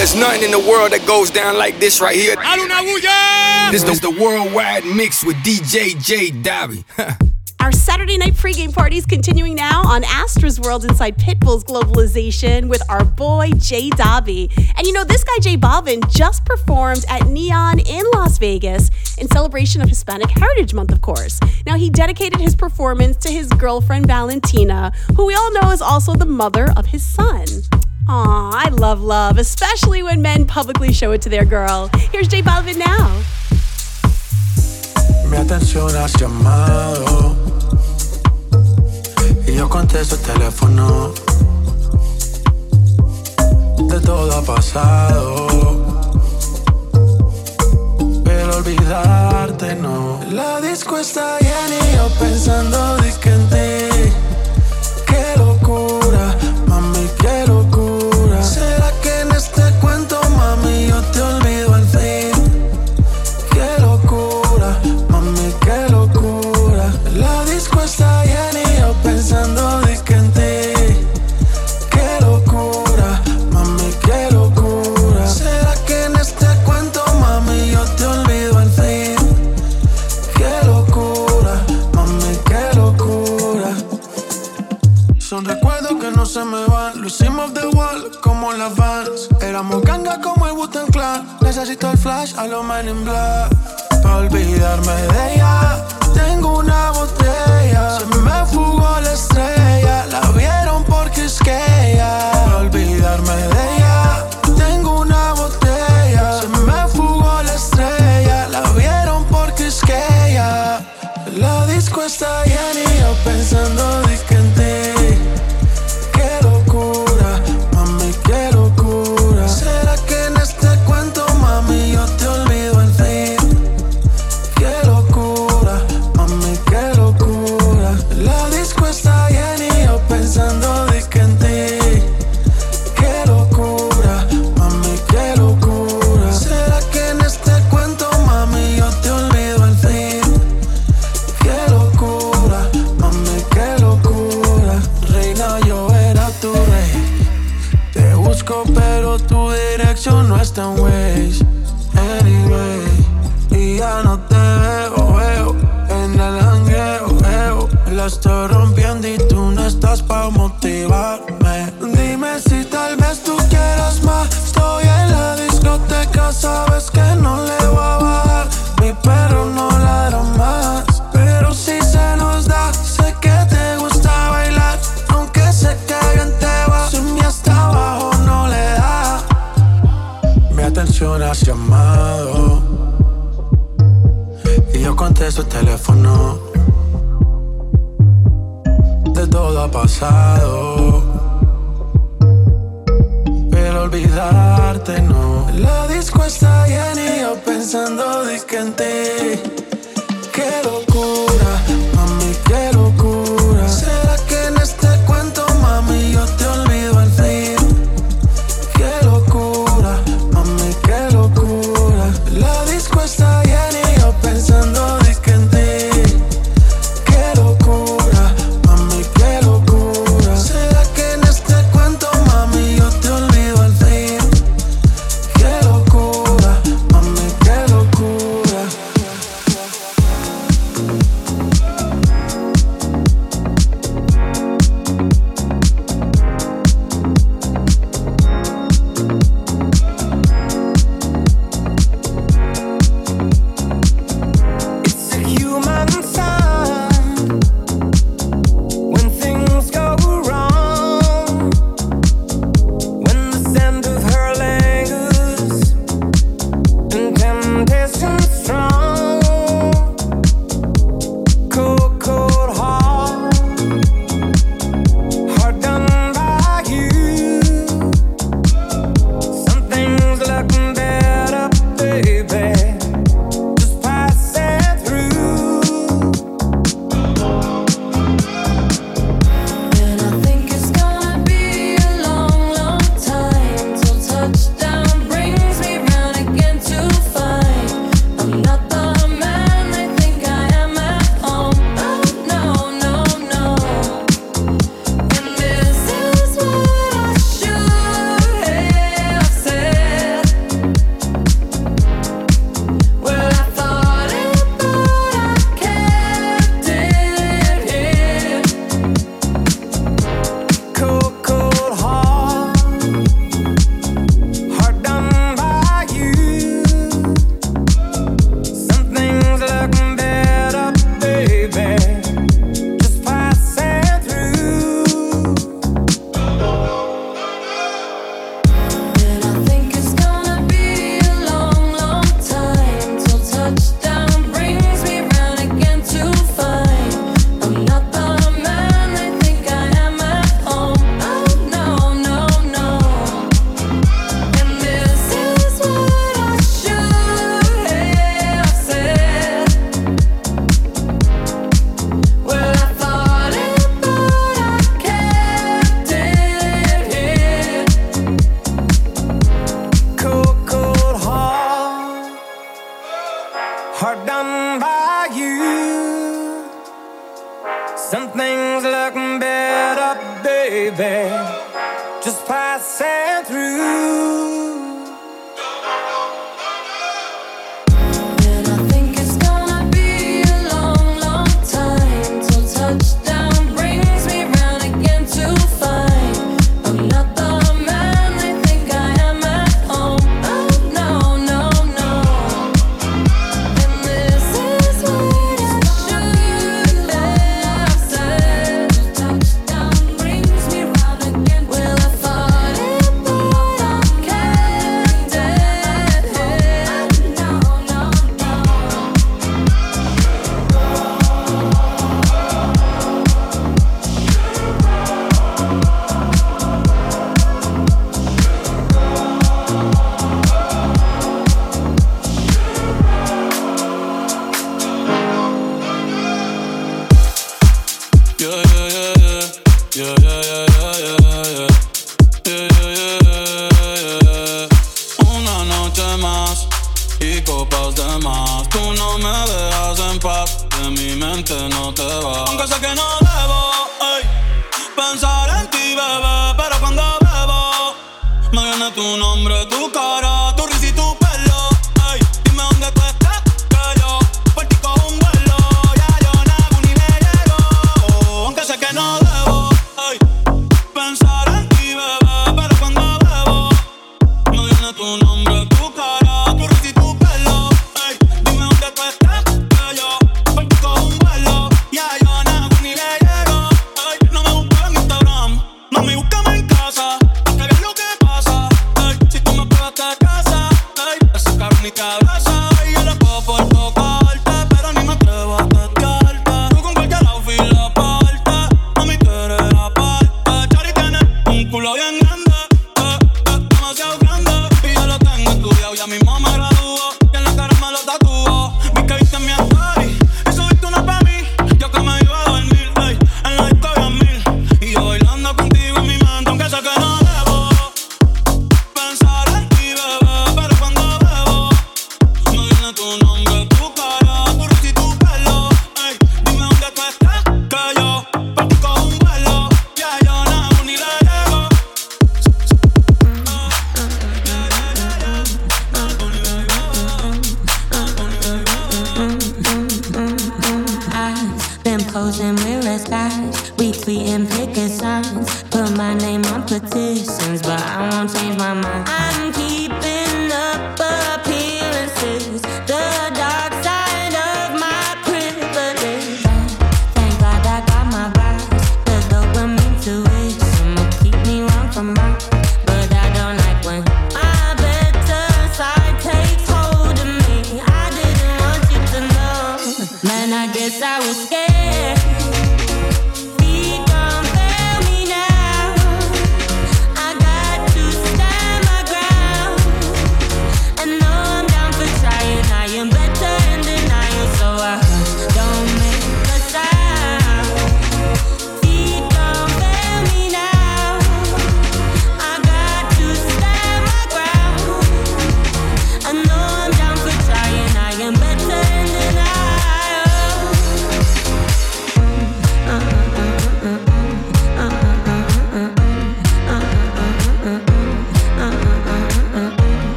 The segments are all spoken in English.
There's nothing in the world that goes down like this right here. This is the worldwide mix with DJ J Dobby. Our Saturday night pregame party is continuing now on Astra's World inside Pitbull's Globalization with our boy J Dobby. And you know, this guy J Balvin just performed at Neon in Las Vegas in celebration of Hispanic Heritage Month, of course. Now, he dedicated his performance to his girlfriend Valentina, who we all know is also the mother of his son. Aw, I love love, especially when men publicly show it to their girl. Here's J Balvin now. Mi atención has llamado y yo contesto el teléfono. De todo ha pasado, pero olvidarte no. La disco está llena y yo pensando en ti. Necesito el flash a los Men in Black. Pa' olvidarme de ella. Tengo una botella. Se me fugó la estrella. La vieron porque es que ella. Pa' olvidarme de ella. Tengo una botella. Se me fugó la estrella. La vieron porque es que ella. La disco está llena y yo pensando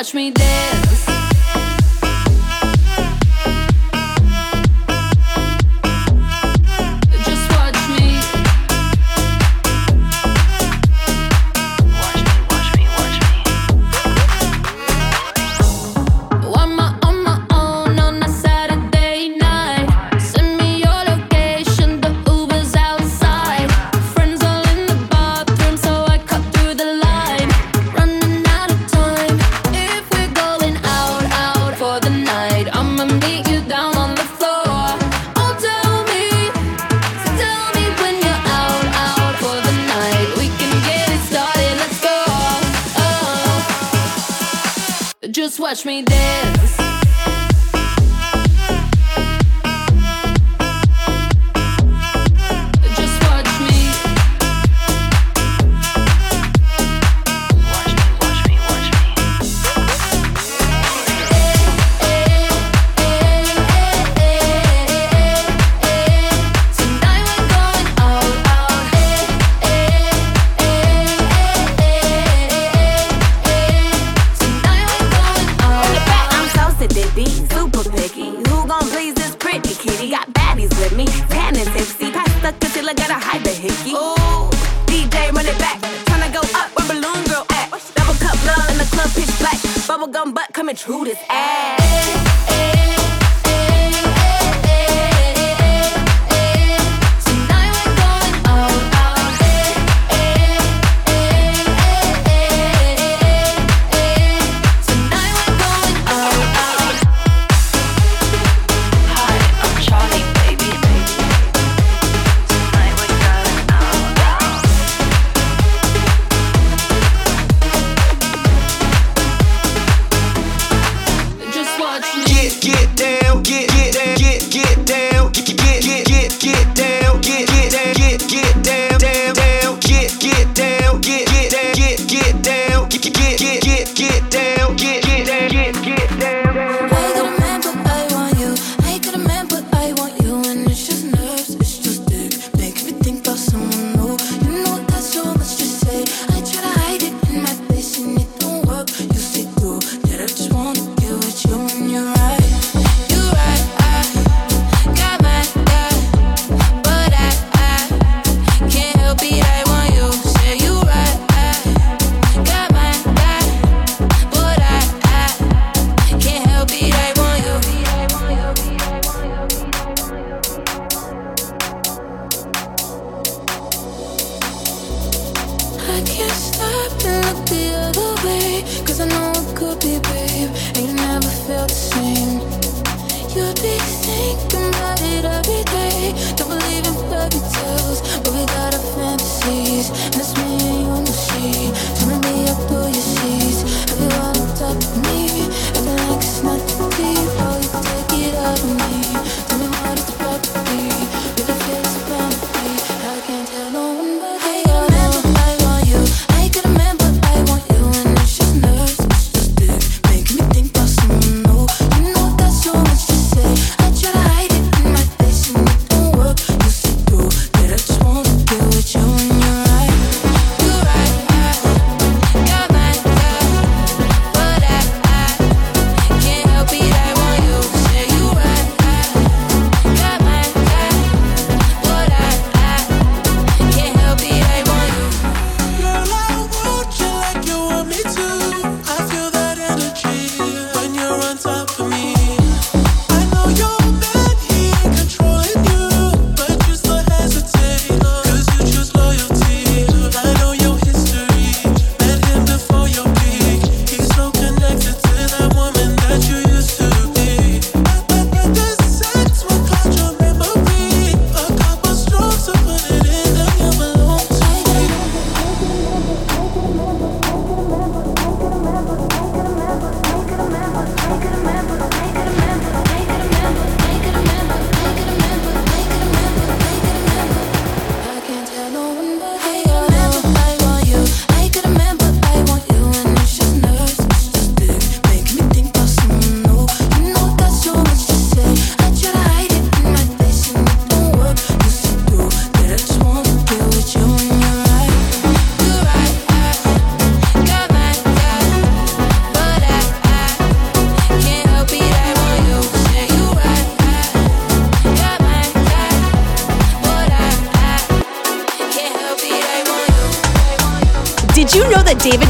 watch me dance.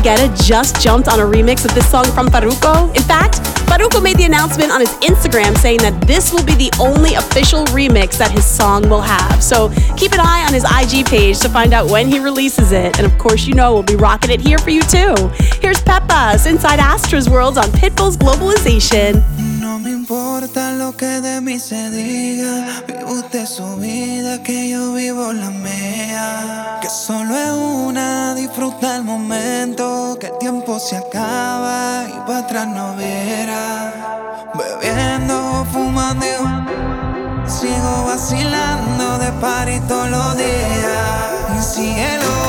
Just jumped on a remix of this song from Farruko. In fact, Farruko made the announcement on his Instagram saying that this will be the only official remix that his song will have. So keep an eye on his IG page to find out when he releases it. And of course, you know we'll be rocking it here for you too. Here's Pepas inside Astra's World on Pitbull's Globalization. No mí se diga. Vive usted su vida, que yo vivo la mía. Que solo es una, disfruta el momento. Que el tiempo se acaba y para atrás no viera. Bebiendo, fumando, sigo vacilando de par y todos los días. Cielo.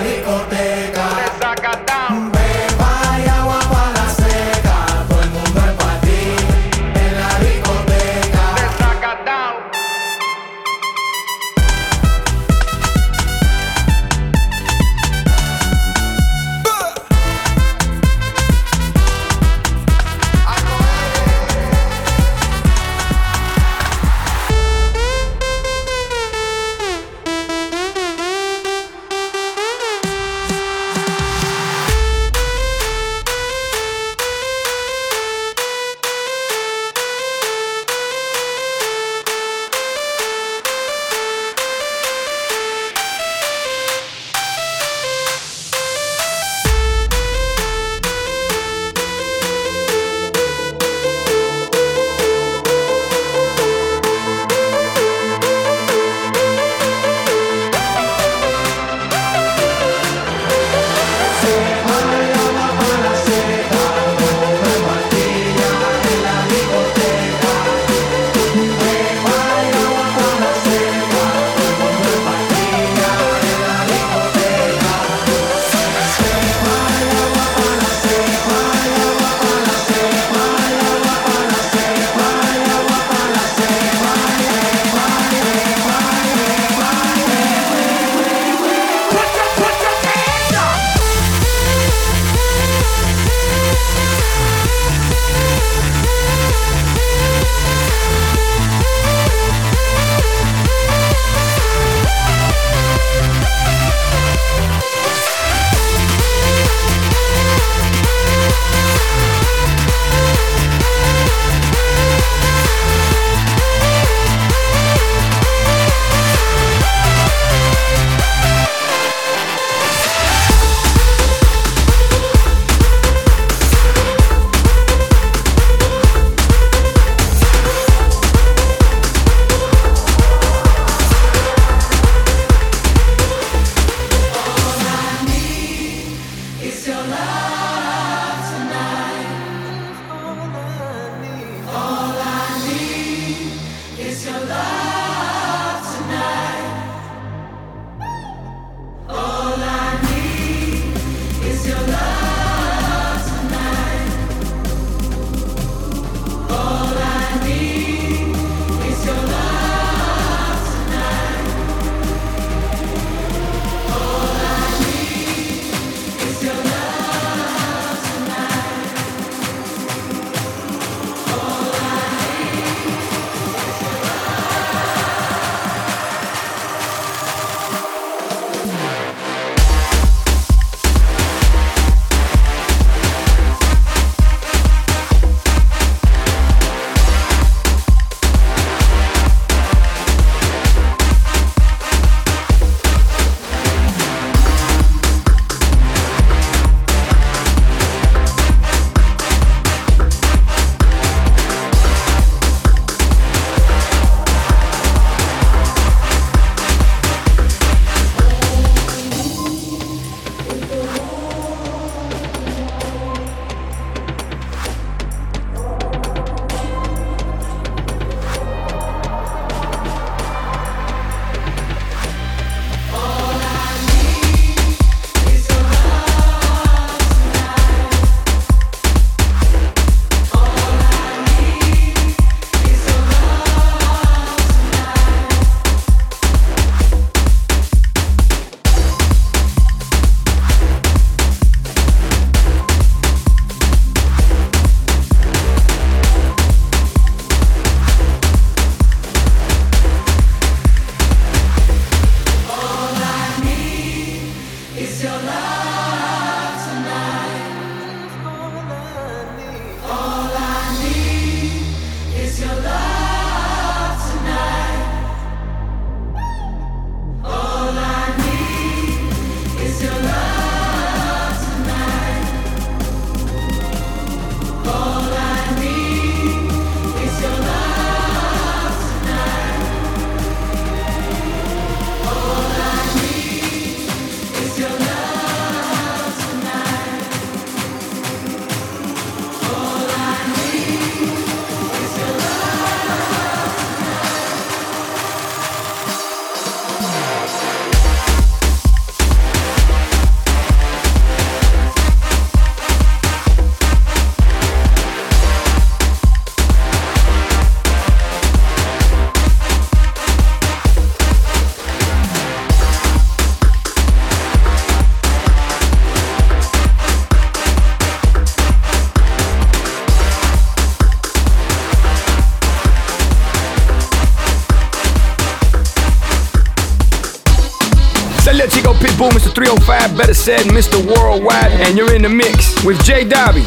Todo 305, better said Mr. Worldwide, and you're in the mix with J Dobby.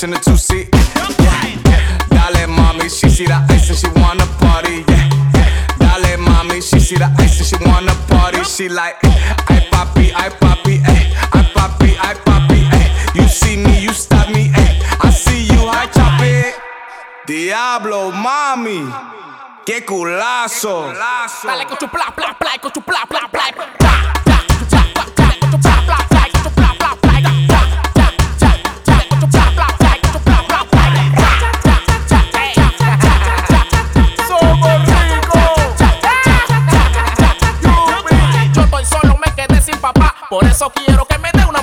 Porsche in the two seat. Yeah, yeah. Dale, mommy, she see the ice and she wanna party. Yeah, yeah. Dale, mommy, she see the ice and she wanna party. She like, I poppy, I poppy, ay, I poppy, I poppy, ay. You see me, you stop me, ay. I see you, I chop it. Diablo, mommy. Qué culazo. Dale con tu bla bla bla, con tu bla bla bla. bla.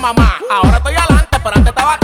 Ahora estoy adelante, pero antes estaba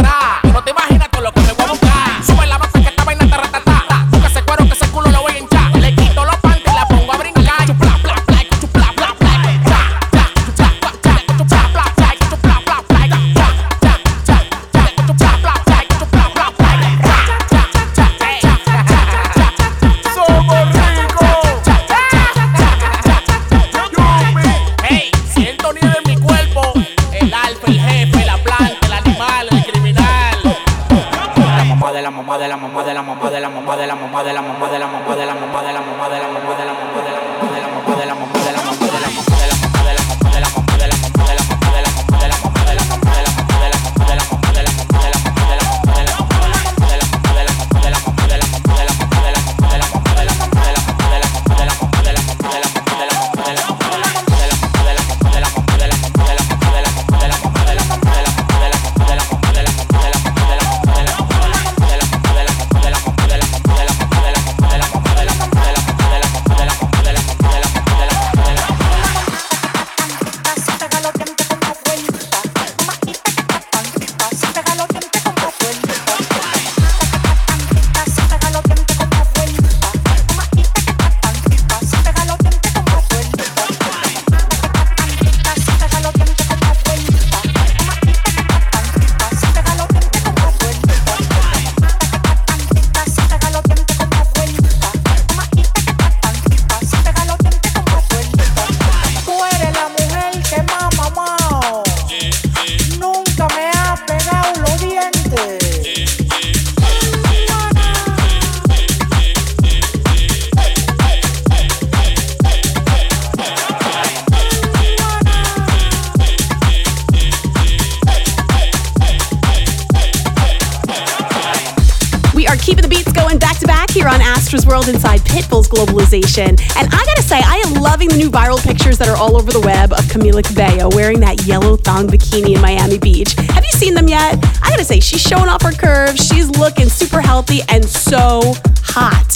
here on Astra's World inside Pitbull's Globalization. And I gotta say, I am loving the new viral pictures that are all over the web of Camila Cabello wearing that yellow thong bikini in Miami Beach. Have you seen them yet? I gotta say, she's showing off her curves, she's looking super healthy and so hot.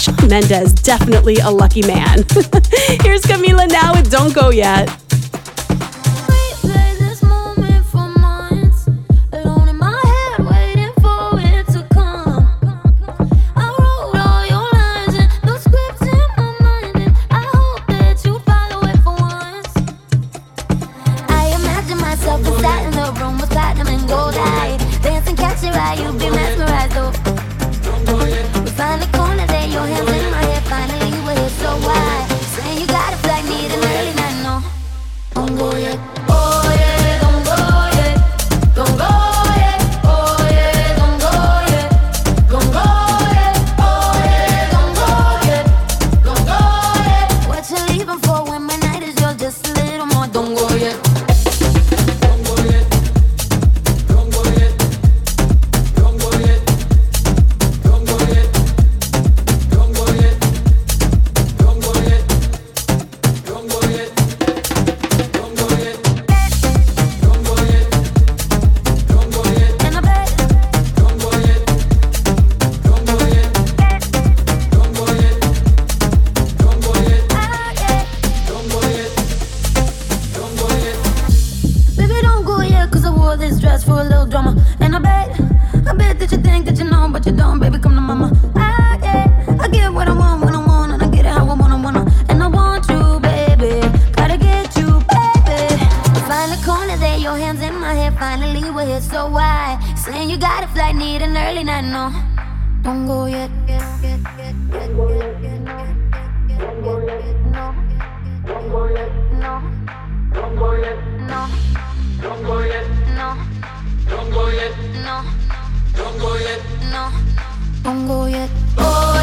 Shawn Mendes, definitely a lucky man. Here's Camila now with Don't Go Yet. you done, baby, come to mama. Ah, yeah, I get what I want when I want, and I get it how I want, I wanna. And I want you, baby, gotta get you, baby. Find Finally corner there, your hands in my hair, finally we're here, so why? Saying you got a flight, need an early night, no. Don't go yet, no. Don't go yet, no. Don't go yet, no. Don't go yet, no. Don't go yet, no. Don't go yet. No. Don't go yet. Oh.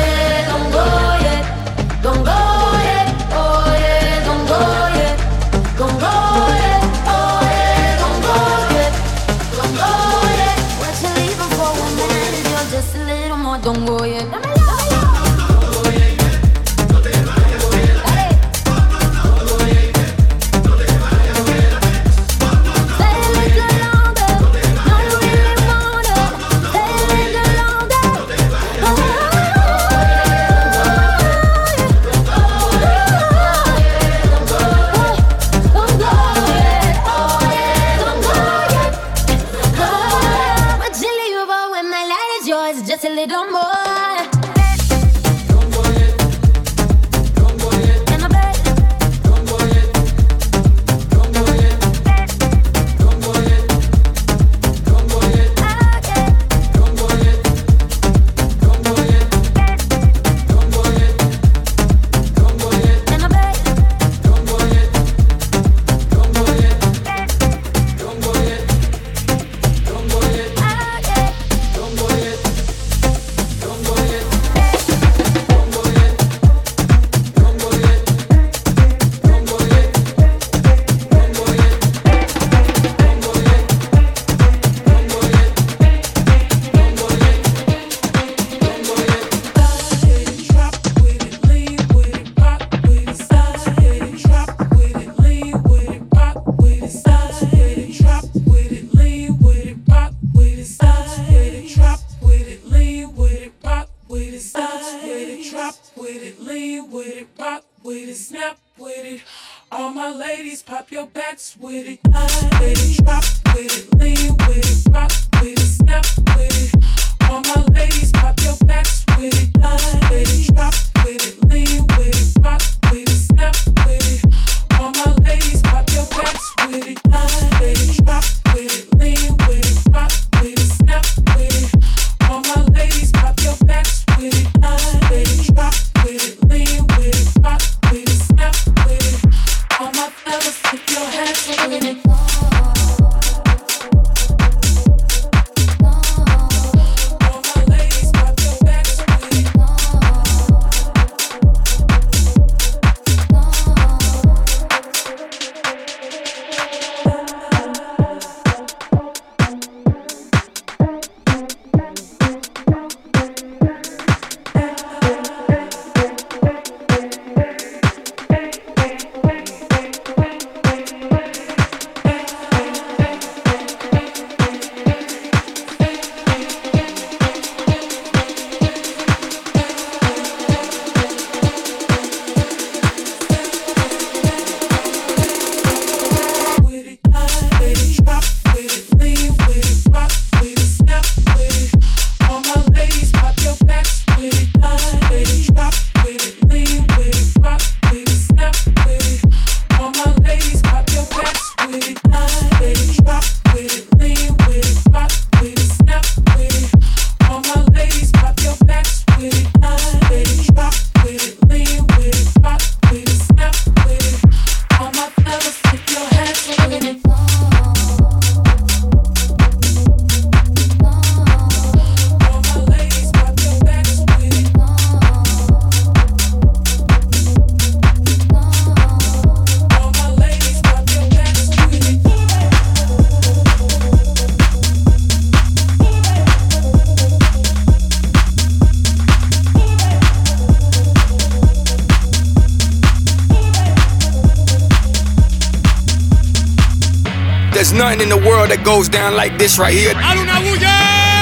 In the world that goes down like this right here.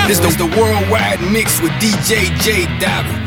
This is the worldwide mix with DJ J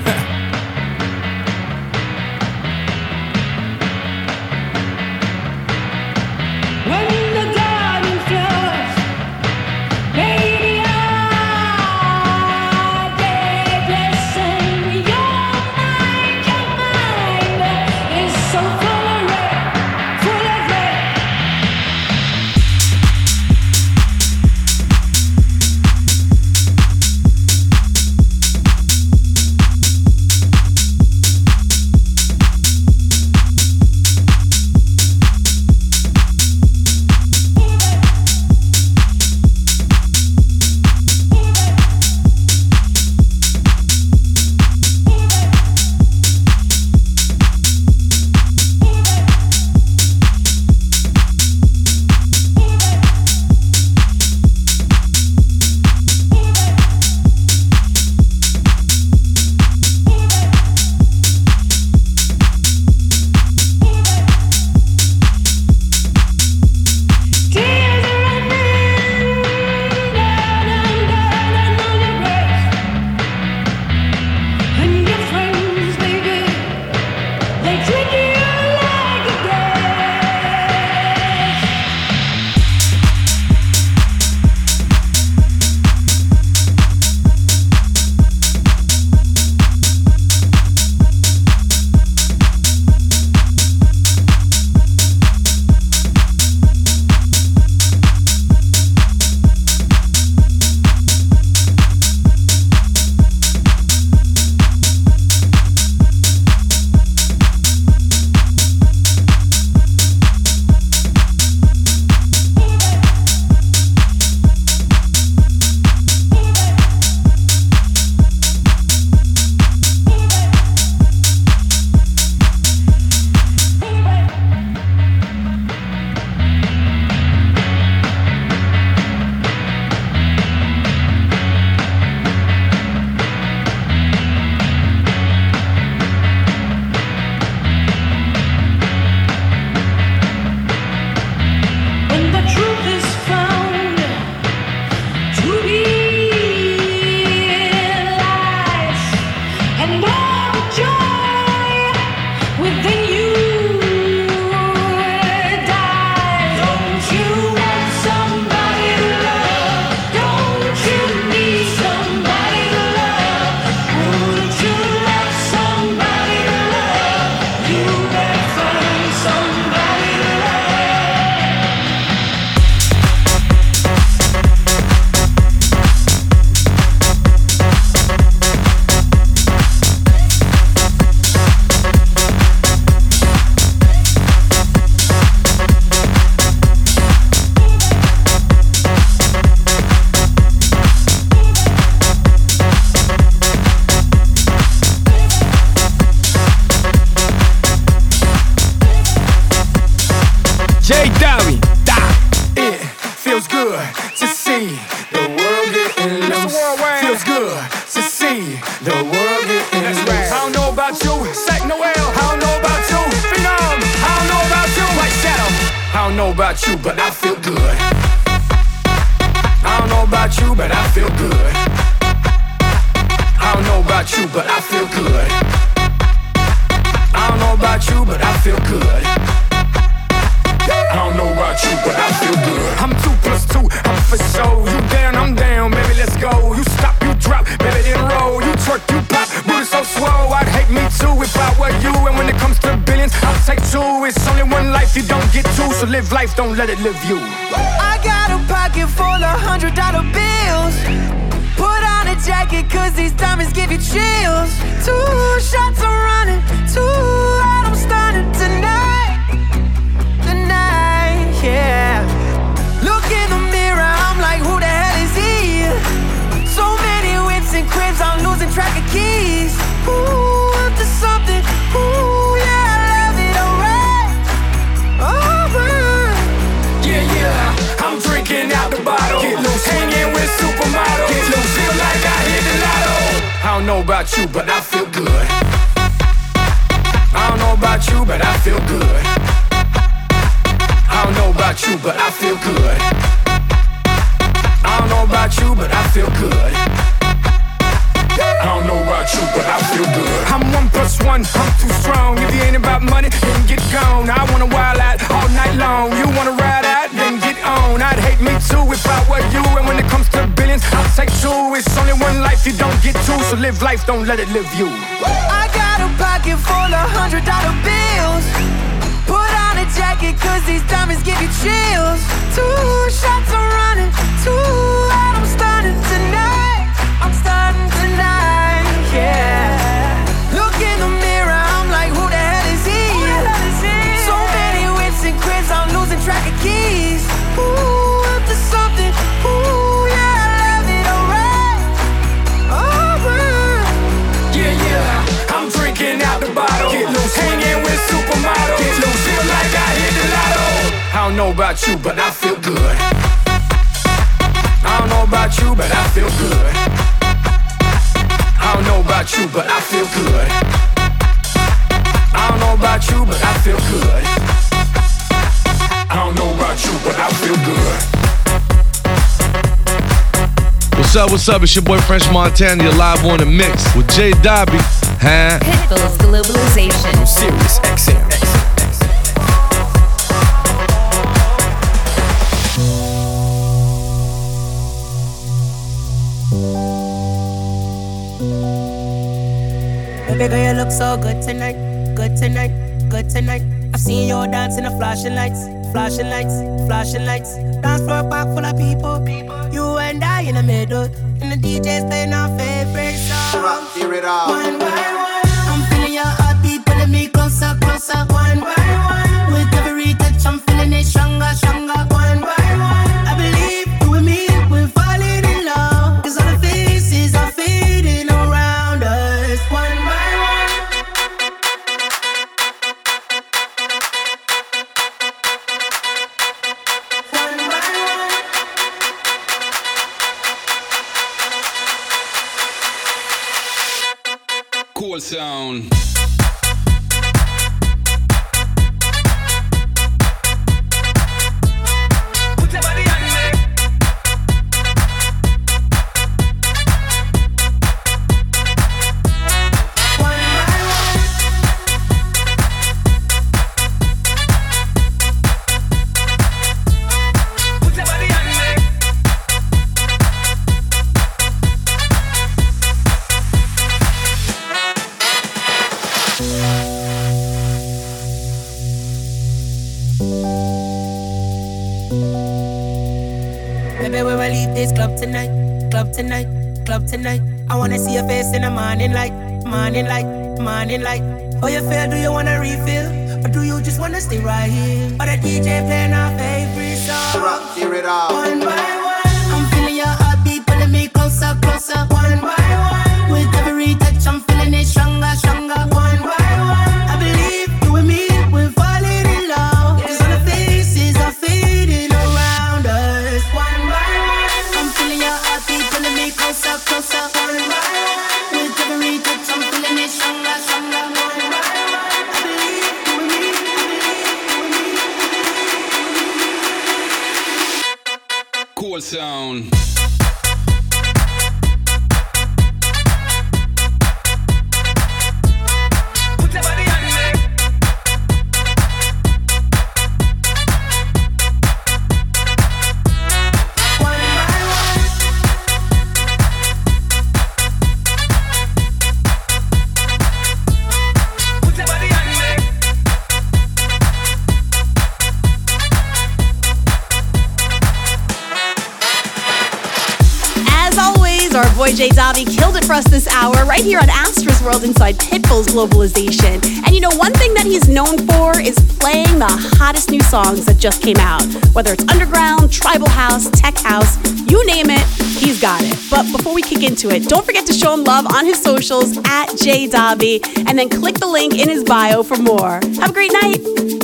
Davin. but I feel good. I don't know about you, but I feel good. I don't know about you, but I feel good. I don't know about you, but I feel good. I don't know about you, but I feel good. I'm one plus one, I'm too strong. If you ain't about money, then get gone. I wanna wild out all night long. You wanna ride out, then get on. I'd hate me too if I were you. And when it comes to billions, I'll take two. It's only one life, you don't get two. So live life, don't let it live you. I got a pocket full of hundred dollar bills. Put on a jacket, cause these diamonds give you chills. Two shots are running, two out, I'm starting tonight. I'm starting tonight, yeah. Look in the mirror, I'm like, who the hell is he? So many whips and cribs, I'm losing track of keys. I don't know about you, but I feel good. I don't know about you, but I feel good. I don't know about you, but I feel good. I don't know about you, but I feel good. I don't know about you, but I feel good. What's up, what's up? It's your boy French Montana. You're live on the mix with J Dobby. Huh? Pitbull's Globalization. Sirius XM. Baby girl, you look so good tonight, good tonight, good tonight. I've seen you dancing the flashing lights, flashing lights, flashing lights. Dance floor pack full of people, you and I in the middle, and the DJ's playing our favorite song. Hear it out. One by one, I'm feeling your heartbeat pulling me closer, closer. One by one, sound. Morning light. oh you feel? Do you wanna refill? Or do you just wanna stay right here? Or the DJ playing our favorite song? Rock, Hear it out. One by us this hour right here on Astra's World inside Pitbull's Globalization. And you know, one thing that he's known for is playing the hottest new songs that just came out. Whether it's underground, tribal house, tech house, you name it, he's got it. But before we kick into it, don't forget to show him love on his socials at Jay Dobby and then click the link in his bio for more. Have a great night.